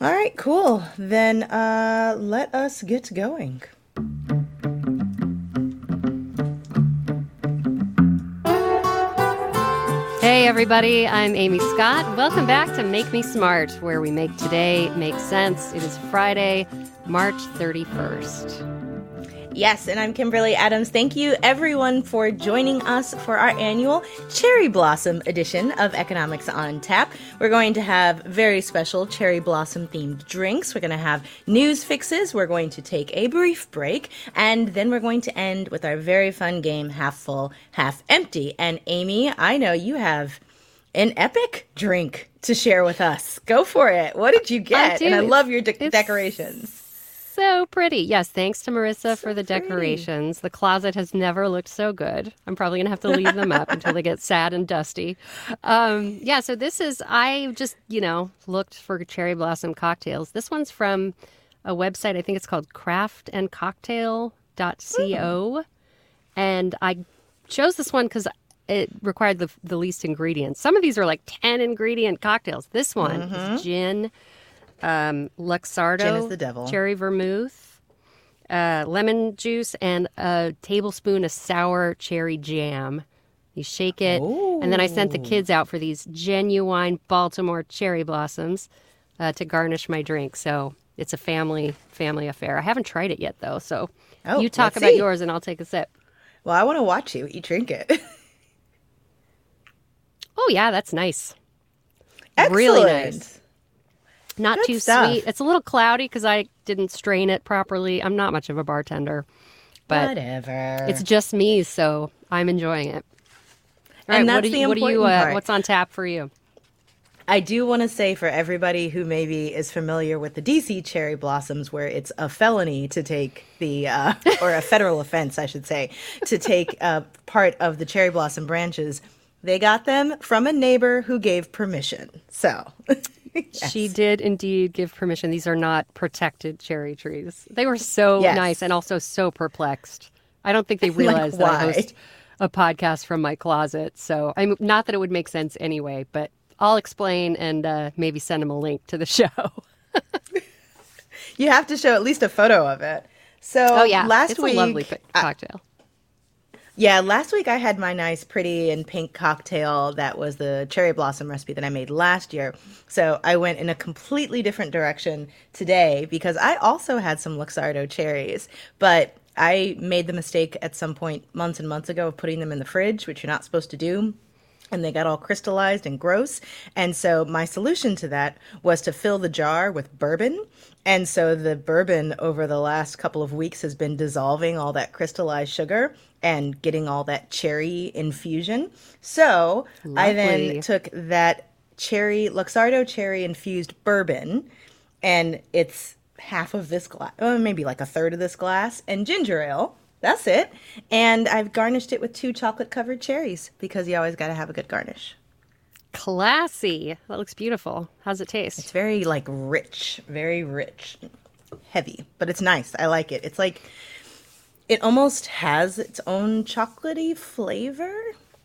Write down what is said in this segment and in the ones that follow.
All right, cool. Then uh, let us get going. Hey, everybody, I'm Amy Scott. Welcome back to Make Me Smart, where we make today make sense. It is Friday, March 31st. Yes, and I'm Kimberly Adams. Thank you, everyone, for joining us for our annual Cherry Blossom edition of Economics on Tap. We're going to have very special cherry blossom themed drinks. We're going to have news fixes. We're going to take a brief break, and then we're going to end with our very fun game, Half Full, Half Empty. And Amy, I know you have an epic drink to share with us. Go for it. What did you get? I and I love your de- decorations so pretty. Yes, thanks to Marissa so for the decorations. The closet has never looked so good. I'm probably going to have to leave them up until they get sad and dusty. Um, yeah, so this is, I just, you know, looked for cherry blossom cocktails. This one's from a website, I think it's called craftandcocktail.co. Mm. And I chose this one because it required the, the least ingredients. Some of these are like 10 ingredient cocktails. This one mm-hmm. is gin um, Luxardo, cherry vermouth, uh, lemon juice, and a tablespoon of sour cherry jam. You shake it, and then I sent the kids out for these genuine Baltimore cherry blossoms uh, to garnish my drink. So it's a family family affair. I haven't tried it yet though, so oh, you talk about see. yours, and I'll take a sip. Well, I want to watch you. You drink it. oh yeah, that's nice. Excellent. Really nice. Not Good too stuff. sweet. It's a little cloudy because I didn't strain it properly. I'm not much of a bartender, but whatever. It's just me, so I'm enjoying it. All and right, that's what, the what important you, uh, part. What's on tap for you? I do want to say for everybody who maybe is familiar with the DC cherry blossoms, where it's a felony to take the, uh, or a federal offense, I should say, to take uh, part of the cherry blossom branches, they got them from a neighbor who gave permission. So yes. She did indeed give permission. These are not protected cherry trees. They were so yes. nice and also so perplexed. I don't think they realized like, that I host a podcast from my closet. So I'm not that it would make sense anyway, but I'll explain and uh, maybe send them a link to the show. you have to show at least a photo of it. So oh yeah, last it's week, a lovely cocktail. Yeah, last week I had my nice pretty and pink cocktail that was the cherry blossom recipe that I made last year. So I went in a completely different direction today because I also had some Luxardo cherries, but I made the mistake at some point months and months ago of putting them in the fridge, which you're not supposed to do and they got all crystallized and gross. And so my solution to that was to fill the jar with bourbon. And so the bourbon over the last couple of weeks has been dissolving all that crystallized sugar and getting all that cherry infusion. So Lovely. I then took that cherry, Luxardo cherry infused bourbon, and it's half of this glass, oh, uh, maybe like a third of this glass, and ginger ale. That's it. And I've garnished it with two chocolate covered cherries because you always got to have a good garnish. Classy. That looks beautiful. How's it taste? It's very like rich, very rich, heavy, but it's nice. I like it. It's like it almost has its own chocolatey flavor,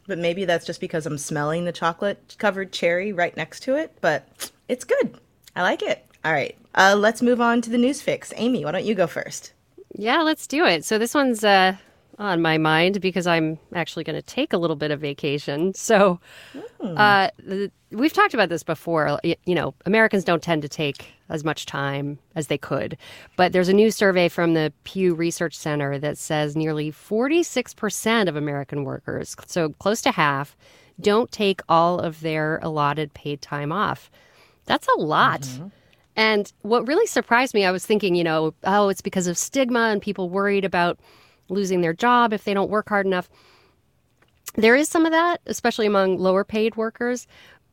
but maybe that's just because I'm smelling the chocolate covered cherry right next to it, but it's good. I like it. All right. Uh, let's move on to the news fix. Amy, why don't you go first? Yeah, let's do it. So this one's uh, on my mind because I'm actually going to take a little bit of vacation. So hmm. uh, the, we've talked about this before. You know, Americans don't tend to take as much time as they could. But there's a new survey from the Pew Research Center that says nearly 46% of American workers, so close to half, don't take all of their allotted paid time off. That's a lot. Mm-hmm. And what really surprised me, I was thinking, you know, oh, it's because of stigma and people worried about losing their job if they don't work hard enough. There is some of that, especially among lower paid workers.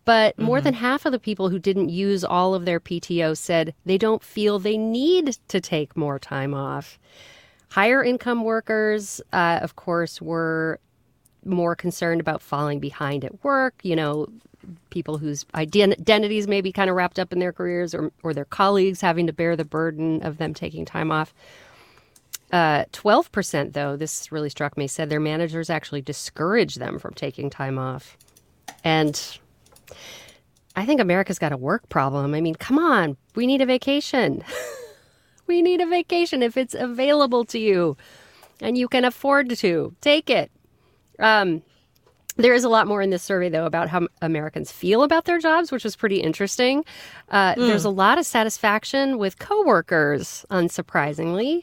But more mm-hmm. than half of the people who didn't use all of their PTO said they don't feel they need to take more time off. Higher income workers, uh, of course, were more concerned about falling behind at work. You know, people whose identities may be kind of wrapped up in their careers or, or their colleagues having to bear the burden of them taking time off. Uh, 12%, though, this really struck me, said their managers actually discourage them from taking time off. And I think America's got a work problem. I mean, come on, we need a vacation. we need a vacation if it's available to you and you can afford to take it. Um, there is a lot more in this survey, though, about how Americans feel about their jobs, which was pretty interesting. Uh, mm. There's a lot of satisfaction with coworkers, unsurprisingly.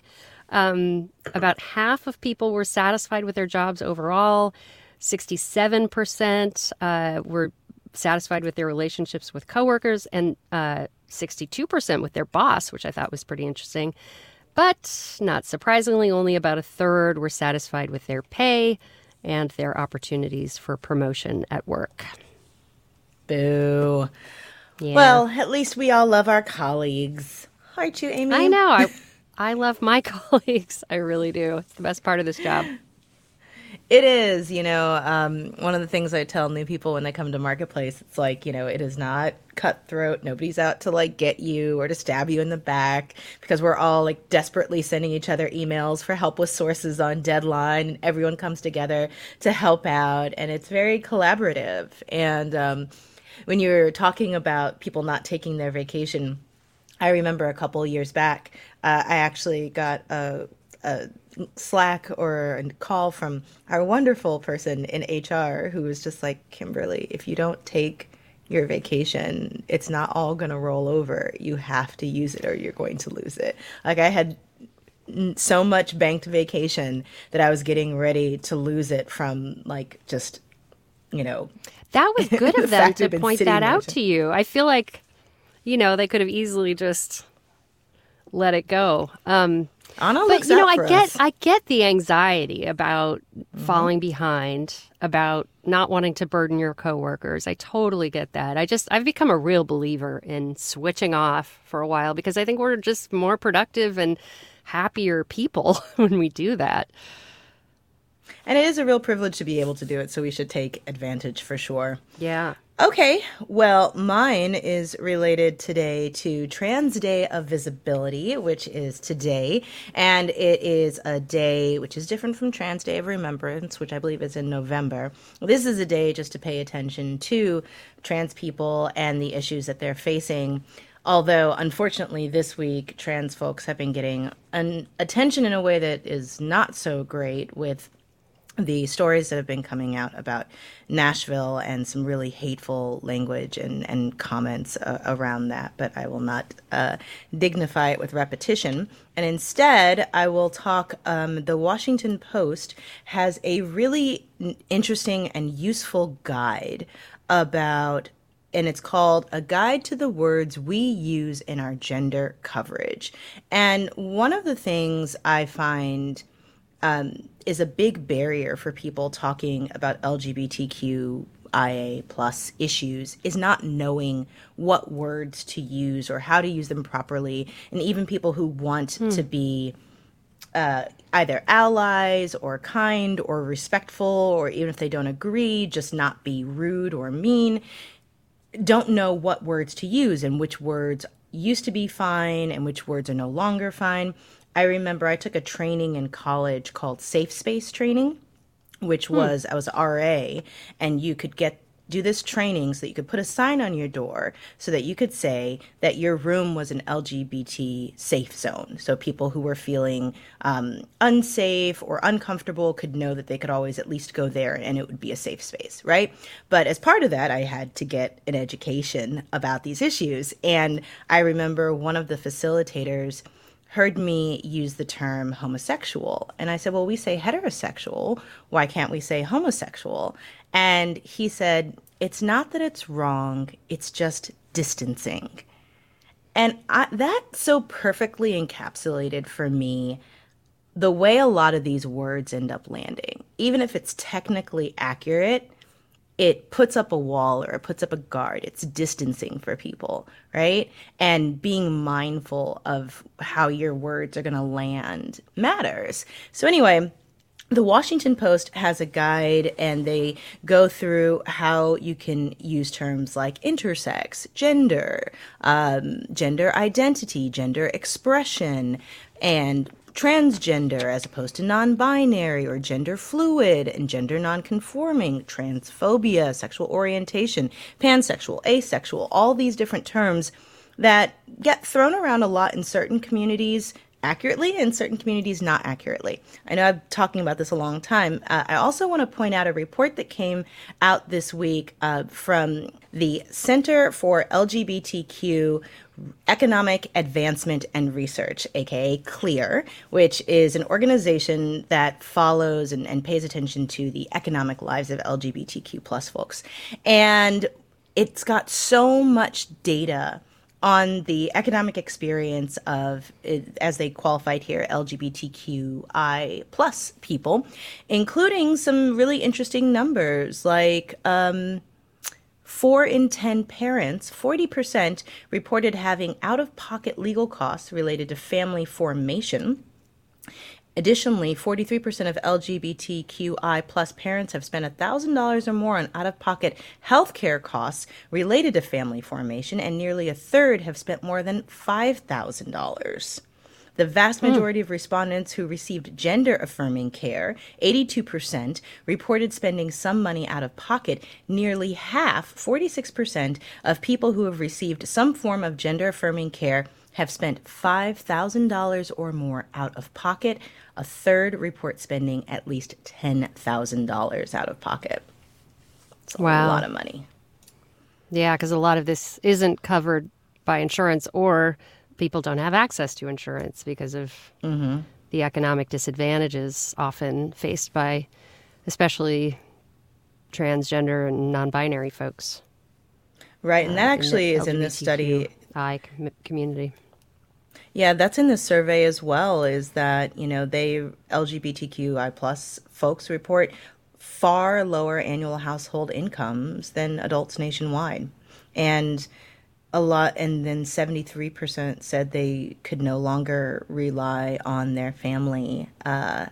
Um, about half of people were satisfied with their jobs overall. 67% uh, were satisfied with their relationships with coworkers, and uh, 62% with their boss, which I thought was pretty interesting. But not surprisingly, only about a third were satisfied with their pay and their opportunities for promotion at work. Boo. Yeah. Well, at least we all love our colleagues. Aren't you, Amy? I know. I, I love my colleagues. I really do. It's the best part of this job. It is, you know, um, one of the things I tell new people when they come to Marketplace, it's like, you know, it is not cutthroat. Nobody's out to like get you or to stab you in the back because we're all like desperately sending each other emails for help with sources on deadline and everyone comes together to help out and it's very collaborative. And um, when you're talking about people not taking their vacation, I remember a couple years back, uh, I actually got a, a Slack or a call from our wonderful person in HR who was just like, Kimberly, if you don't take your vacation, it's not all going to roll over. You have to use it or you're going to lose it. Like I had so much banked vacation that I was getting ready to lose it from like just, you know. That was good of them to point that out to you. I feel like, you know, they could have easily just let it go. Um, Anna but you know, I get us. I get the anxiety about mm-hmm. falling behind, about not wanting to burden your coworkers. I totally get that. I just I've become a real believer in switching off for a while because I think we're just more productive and happier people when we do that. And it is a real privilege to be able to do it, so we should take advantage for sure. Yeah. Okay, well, mine is related today to Trans Day of Visibility, which is today, and it is a day which is different from Trans Day of Remembrance, which I believe is in November. This is a day just to pay attention to trans people and the issues that they're facing. Although, unfortunately, this week, trans folks have been getting an attention in a way that is not so great with the stories that have been coming out about Nashville and some really hateful language and, and comments uh, around that, but I will not uh, dignify it with repetition. And instead, I will talk. Um, the Washington Post has a really interesting and useful guide about and it's called A Guide to the Words We Use in Our Gender Coverage. And one of the things I find um, is a big barrier for people talking about LGBTQIA plus issues is not knowing what words to use or how to use them properly, and even people who want hmm. to be uh, either allies or kind or respectful, or even if they don't agree, just not be rude or mean, don't know what words to use and which words used to be fine and which words are no longer fine. I remember I took a training in college called Safe Space Training, which hmm. was I was RA, and you could get do this training so that you could put a sign on your door so that you could say that your room was an LGBT safe zone. So people who were feeling um, unsafe or uncomfortable could know that they could always at least go there and it would be a safe space, right? But as part of that, I had to get an education about these issues. And I remember one of the facilitators heard me use the term homosexual. And I said, Well, we say heterosexual. Why can't we say homosexual? And he said, It's not that it's wrong, it's just distancing. And I, that so perfectly encapsulated for me the way a lot of these words end up landing. Even if it's technically accurate, it puts up a wall or it puts up a guard. It's distancing for people, right? And being mindful of how your words are going to land matters. So, anyway, the Washington Post has a guide and they go through how you can use terms like intersex, gender, um, gender identity, gender expression, and transgender as opposed to non binary or gender fluid and gender non conforming, transphobia, sexual orientation, pansexual, asexual, all these different terms that get thrown around a lot in certain communities accurately and certain communities not accurately. I know I'm talking about this a long time. Uh, I also want to point out a report that came out this week uh, from the Center for LGBTQ Economic Advancement and Research, aka CLEAR, which is an organization that follows and, and pays attention to the economic lives of LGBTQ plus folks. And it's got so much data on the economic experience of, as they qualified here, LGBTQI plus people, including some really interesting numbers like um, four in 10 parents, 40%, reported having out of pocket legal costs related to family formation. Additionally, 43% of LGBTQI plus parents have spent $1,000 or more on out of pocket healthcare costs related to family formation, and nearly a third have spent more than $5,000. The vast hmm. majority mm. of respondents who received gender affirming care, 82%, reported spending some money out of pocket. Nearly half, 46%, of people who have received some form of gender affirming care have spent $5,000 or more out of pocket. A third report spending at least $10,000 out of pocket. It's a wow. lot of money. Yeah, because a lot of this isn't covered by insurance or people don't have access to insurance because of mm-hmm. the economic disadvantages often faced by especially transgender and non-binary folks. Right, and that uh, actually is in this study. I community. Yeah, that's in the survey as well. Is that you know they LGBTQI plus folks report far lower annual household incomes than adults nationwide, and a lot. And then seventy three percent said they could no longer rely on their family uh,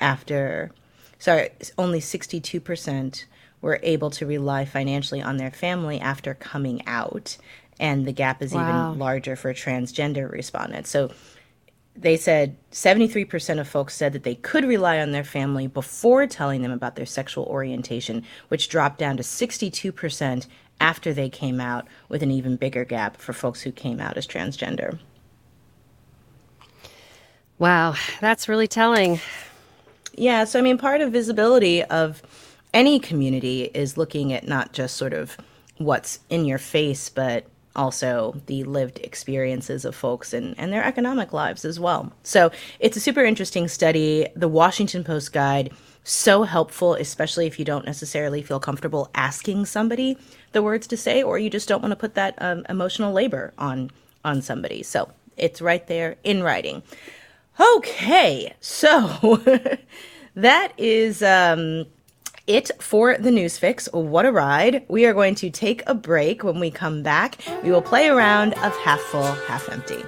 after. Sorry, only sixty two percent were able to rely financially on their family after coming out and the gap is wow. even larger for transgender respondents. So they said 73% of folks said that they could rely on their family before telling them about their sexual orientation, which dropped down to 62% after they came out, with an even bigger gap for folks who came out as transgender. Wow, that's really telling. Yeah, so I mean, part of visibility of any community is looking at not just sort of what's in your face, but also the lived experiences of folks and, and their economic lives as well. So it's a super interesting study. The Washington Post guide, so helpful, especially if you don't necessarily feel comfortable asking somebody the words to say, or you just don't want to put that um, emotional labor on on somebody. So it's right there in writing. Okay, so that is um, it for the news fix. What a ride. We are going to take a break. When we come back, we will play a round of half full, half empty.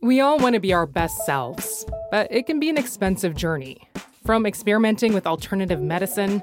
We all want to be our best selves, but it can be an expensive journey. From experimenting with alternative medicine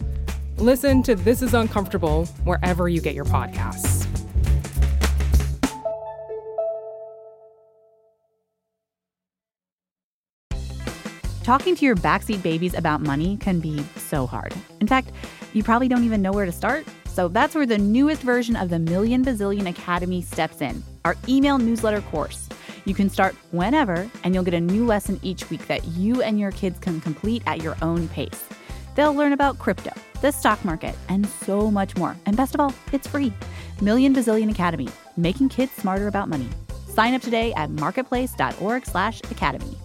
Listen to This Is Uncomfortable wherever you get your podcasts. Talking to your backseat babies about money can be so hard. In fact, you probably don't even know where to start. So that's where the newest version of the Million Bazillion Academy steps in our email newsletter course. You can start whenever, and you'll get a new lesson each week that you and your kids can complete at your own pace. They'll learn about crypto, the stock market, and so much more. And best of all, it's free. Million Bazillion Academy, making kids smarter about money. Sign up today at marketplace.org/academy.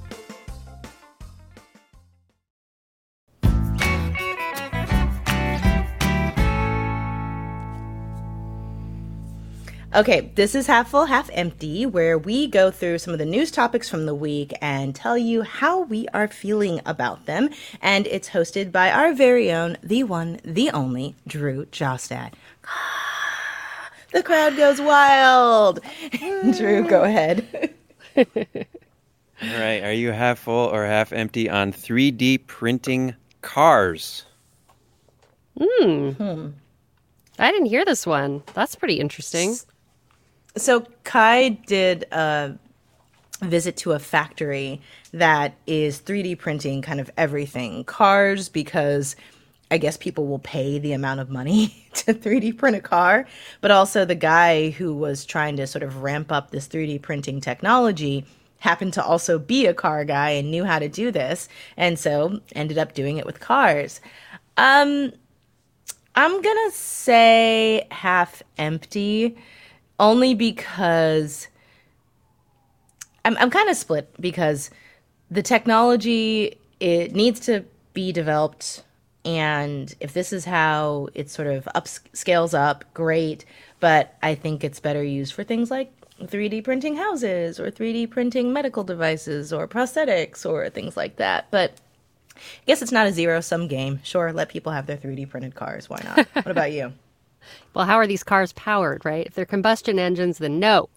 Okay, this is Half Full, Half Empty, where we go through some of the news topics from the week and tell you how we are feeling about them. And it's hosted by our very own, the one, the only, Drew Jostad. The crowd goes wild. Drew, go ahead. All right. Are you half full or half empty on 3D printing cars? Hmm. I didn't hear this one. That's pretty interesting. So Kai did a visit to a factory that is 3D printing kind of everything. Cars because I guess people will pay the amount of money to 3D print a car, but also the guy who was trying to sort of ramp up this 3D printing technology happened to also be a car guy and knew how to do this, and so ended up doing it with cars. Um I'm gonna say half empty, only because I'm I'm kind of split because the technology it needs to be developed, and if this is how it sort of up scales up, great. But I think it's better used for things like 3D printing houses or 3D printing medical devices or prosthetics or things like that. But I guess it's not a zero sum game. Sure, let people have their 3D printed cars. Why not? what about you? Well, how are these cars powered, right? If they're combustion engines, then no.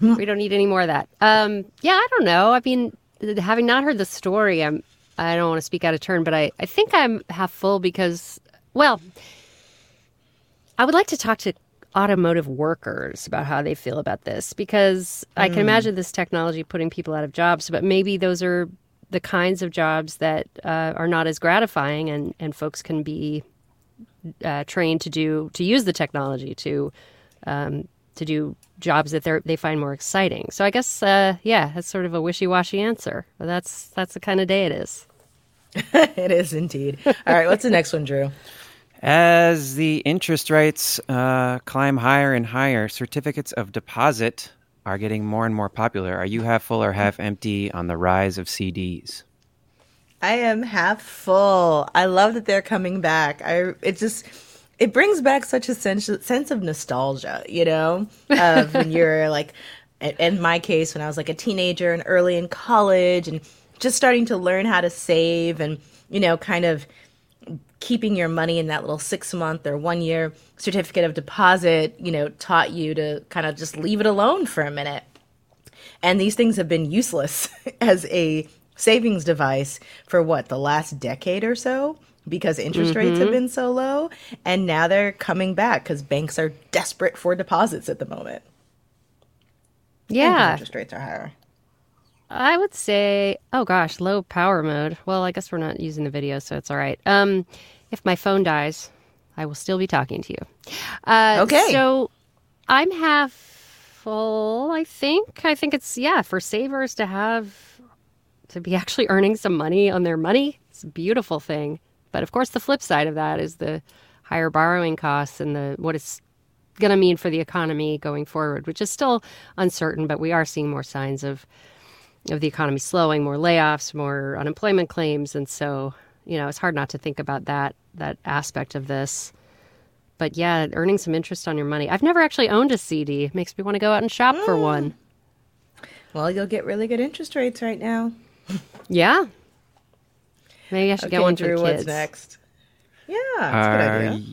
we don't need any more of that. Um, yeah, I don't know. I mean, having not heard the story, I'm I don't want to speak out of turn, but I, I think I'm half full because well, I would like to talk to automotive workers about how they feel about this because I can imagine this technology putting people out of jobs, but maybe those are the kinds of jobs that uh, are not as gratifying and, and folks can be uh, trained to do to use the technology to um, to do jobs that they they find more exciting. So I guess uh, yeah, that's sort of a wishy washy answer, but that's that's the kind of day it is. it is indeed. All right, what's the next one, Drew? As the interest rates uh, climb higher and higher, certificates of deposit are getting more and more popular. Are you half full or half empty on the rise of CDs? I am half full. I love that they're coming back. I it just it brings back such a sense sense of nostalgia, you know, of when you're like in- in my case when I was like a teenager and early in college and just starting to learn how to save and you know kind of keeping your money in that little 6 month or 1 year certificate of deposit, you know, taught you to kind of just leave it alone for a minute. And these things have been useless as a savings device for what, the last decade or so? Because interest rates have been so low. And now they're coming back because banks are desperate for deposits at the moment. Yeah, Interest rates are higher. I would say, oh gosh, low power mode. Well, I guess we're not using the video, so it's all right. Um, if my phone dies, I will still be talking to you. Uh, Okay. So I'm half full. I think. I think it's yeah for savers to have to be actually earning some money on their money. It's a beautiful thing. But of course, the flip side of that is the higher borrowing costs and the what it's going to mean for the economy going forward, which is still uncertain. But we are seeing more signs of of the economy slowing, more layoffs, more unemployment claims, and so you know it's hard not to think about that that aspect of this. But yeah, earning some interest on your money. I've never actually owned a CD. It makes me want to go out and shop for mm. one. Well, you'll get really good interest rates right now. Yeah. Maybe I should Okay, get one for Drew, the what's kids. next? Yeah, that's a good Are, idea. y-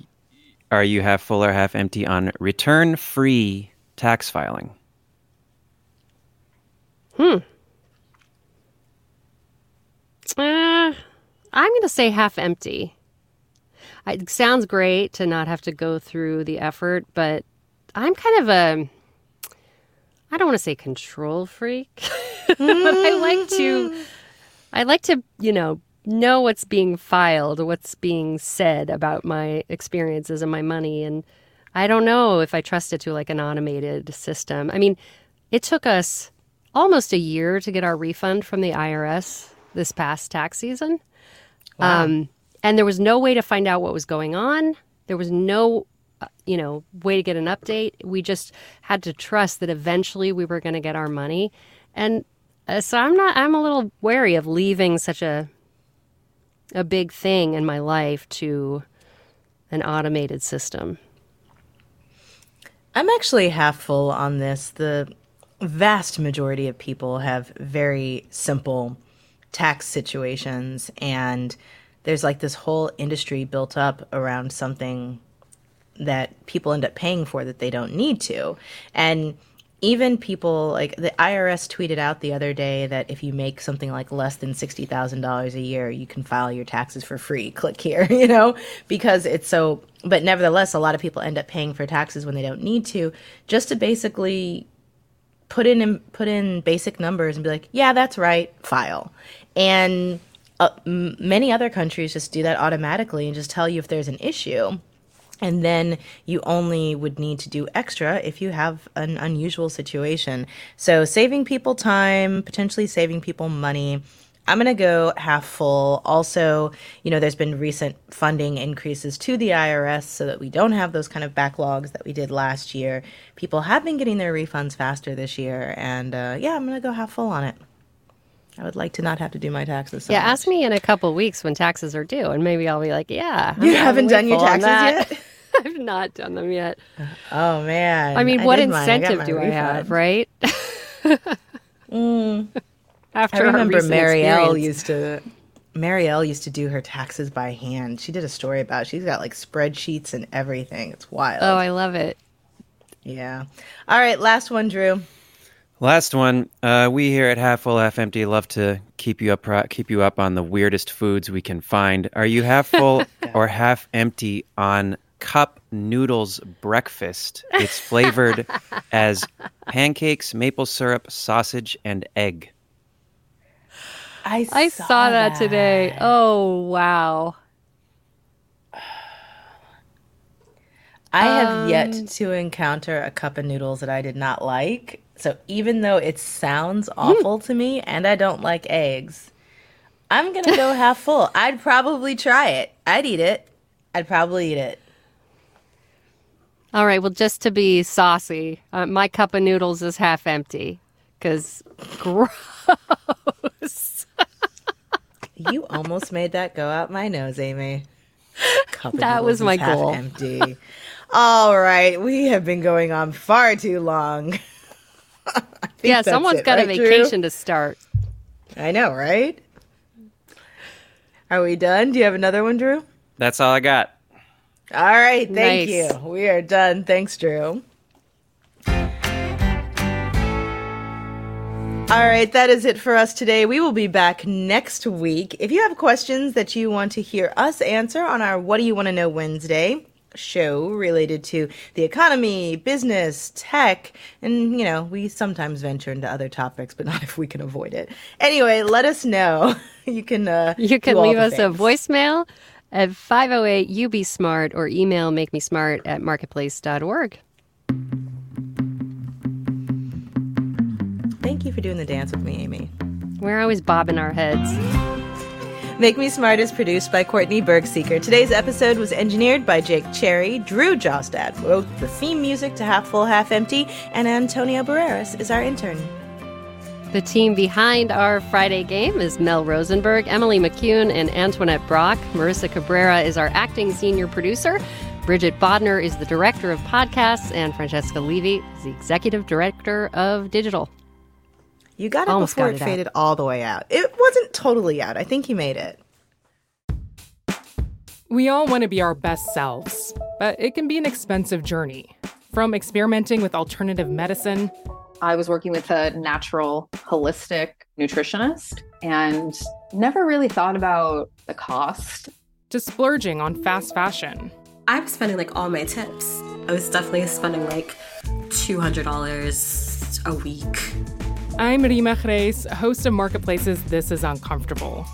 are you half full or half empty on return free tax filing? Hmm. Uh, I'm going to say half empty. It sounds great to not have to go through the effort, but I'm kind of a, I don't want to say control freak, but I like to, I like to, you know, know what's being filed, what's being said about my experiences and my money. And I don't know if I trust it to like an automated system. I mean, it took us almost a year to get our refund from the IRS this past tax season. Um, and there was no way to find out what was going on. There was no, uh, you know, way to get an update. We just had to trust that eventually we were going to get our money. And Uh, so I'm not. I'm a little wary of leaving such a a big thing in my life to an automated system. I'm actually half full on this. The vast majority of people have very simple tax situations, and there's like this whole industry built up around something that people end up paying for that they don't need to. And even people like the IRS tweeted out the other day that if you make something like less than $60,000 a year, you can file your taxes for free. Click here, you know, because it's so, but nevertheless, a lot of people end up paying for taxes when they don't need to just to basically put in put in basic numbers and be like, yeah, that's right, file. And uh, m- many other countries just do that automatically and just tell you if there's an issue. And then you only would need to do extra if you have an unusual situation. So, saving people time, potentially saving people money. I'm going to go half full. Also, you know, there's been recent funding increases to the IRS so that we don't have those kind of backlogs that we did last year. People have been getting their refunds faster this year. And uh, yeah, I'm going to go half full on it. I would like to not have to do my taxes. So yeah, much. ask me in a couple weeks when taxes are due, and maybe I'll be like, yeah. I'm You haven't done your taxes yet? I've not done them yet. Oh man! I mean, what. I got incentive do I have, refund. right? Mm. After I remember Marielle used to. Marielle used to do her taxes by hand. She did a story about. it. She's got like spreadsheets and everything. It's wild. Oh, I love it. yeah. All right, last one, Drew. Last one. Uh, we here at Half Full, Half Empty love to keep you up, keep you up on the weirdest foods we can find. Are you half full or half empty on cup noodles breakfast? It's flavored as pancakes, maple syrup, sausage, and egg. I I saw, that, today. Oh, wow. I have Um, yet to encounter a cup of noodles that I did not like. So even though it sounds awful to me and I don't like eggs, I'm going to go half full. I'd probably try it. I'd eat it. I'd probably eat it. All right. Well, just to be saucy, uh, my cup of noodles is half empty because gross. You almost made that go out my nose, Amy. Cup of That was my goal. Empty. All right, we have been going on far too long. I think Yeah, that's someone's it, got a right, Drew? vacation to start. I know, right? Are we done? Do you have another one, Drew? That's all I got. All right, thank Nice. you. We are done. Thanks, Drew. All right, that is it for us today. We will be back next week. If you have questions that you want to hear us answer on our What Do You Want to Know Wednesday show related to the economy, business, tech, and you know, we sometimes venture into other topics, but not if we can avoid it. Anyway, let us know. You can uh, You can leave us a voicemail at 508 you be smart or email make me smart at marketplace.org. Thank you for doing the dance with me, Amy. We're always bobbing our heads. Make Me Smart is produced by Courtney Bergsieker. Today's episode was engineered by Jake Cherry. Drew Jostad wrote the theme music to Half Full, Half Empty, and Antonio Barreras is our intern. The team behind our Friday game is Mel Rosenberg, Emily McCune, and Antoinette Brock. Marissa Cabrera is our acting senior producer. Bridget Bodnar is the director of podcasts, and Francesca Levy is the executive director of digital. You got it Almost before got it it faded all the way out. It wasn't totally out. I think you made it. We all want to be our best selves, but it can be an expensive journey. From experimenting with alternative medicine I was working with a natural holistic nutritionist and never really thought about the cost. to splurging on fast fashion. I was spending like all my tips. I was definitely spending like $200 a week. I'm Reema Khrais, host of Marketplace's This Is Uncomfortable.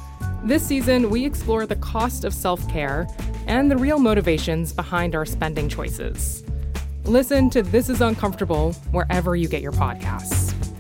This season, we explore the cost of self care and the real motivations behind our spending choices. Listen to This Is Uncomfortable wherever you get your podcasts.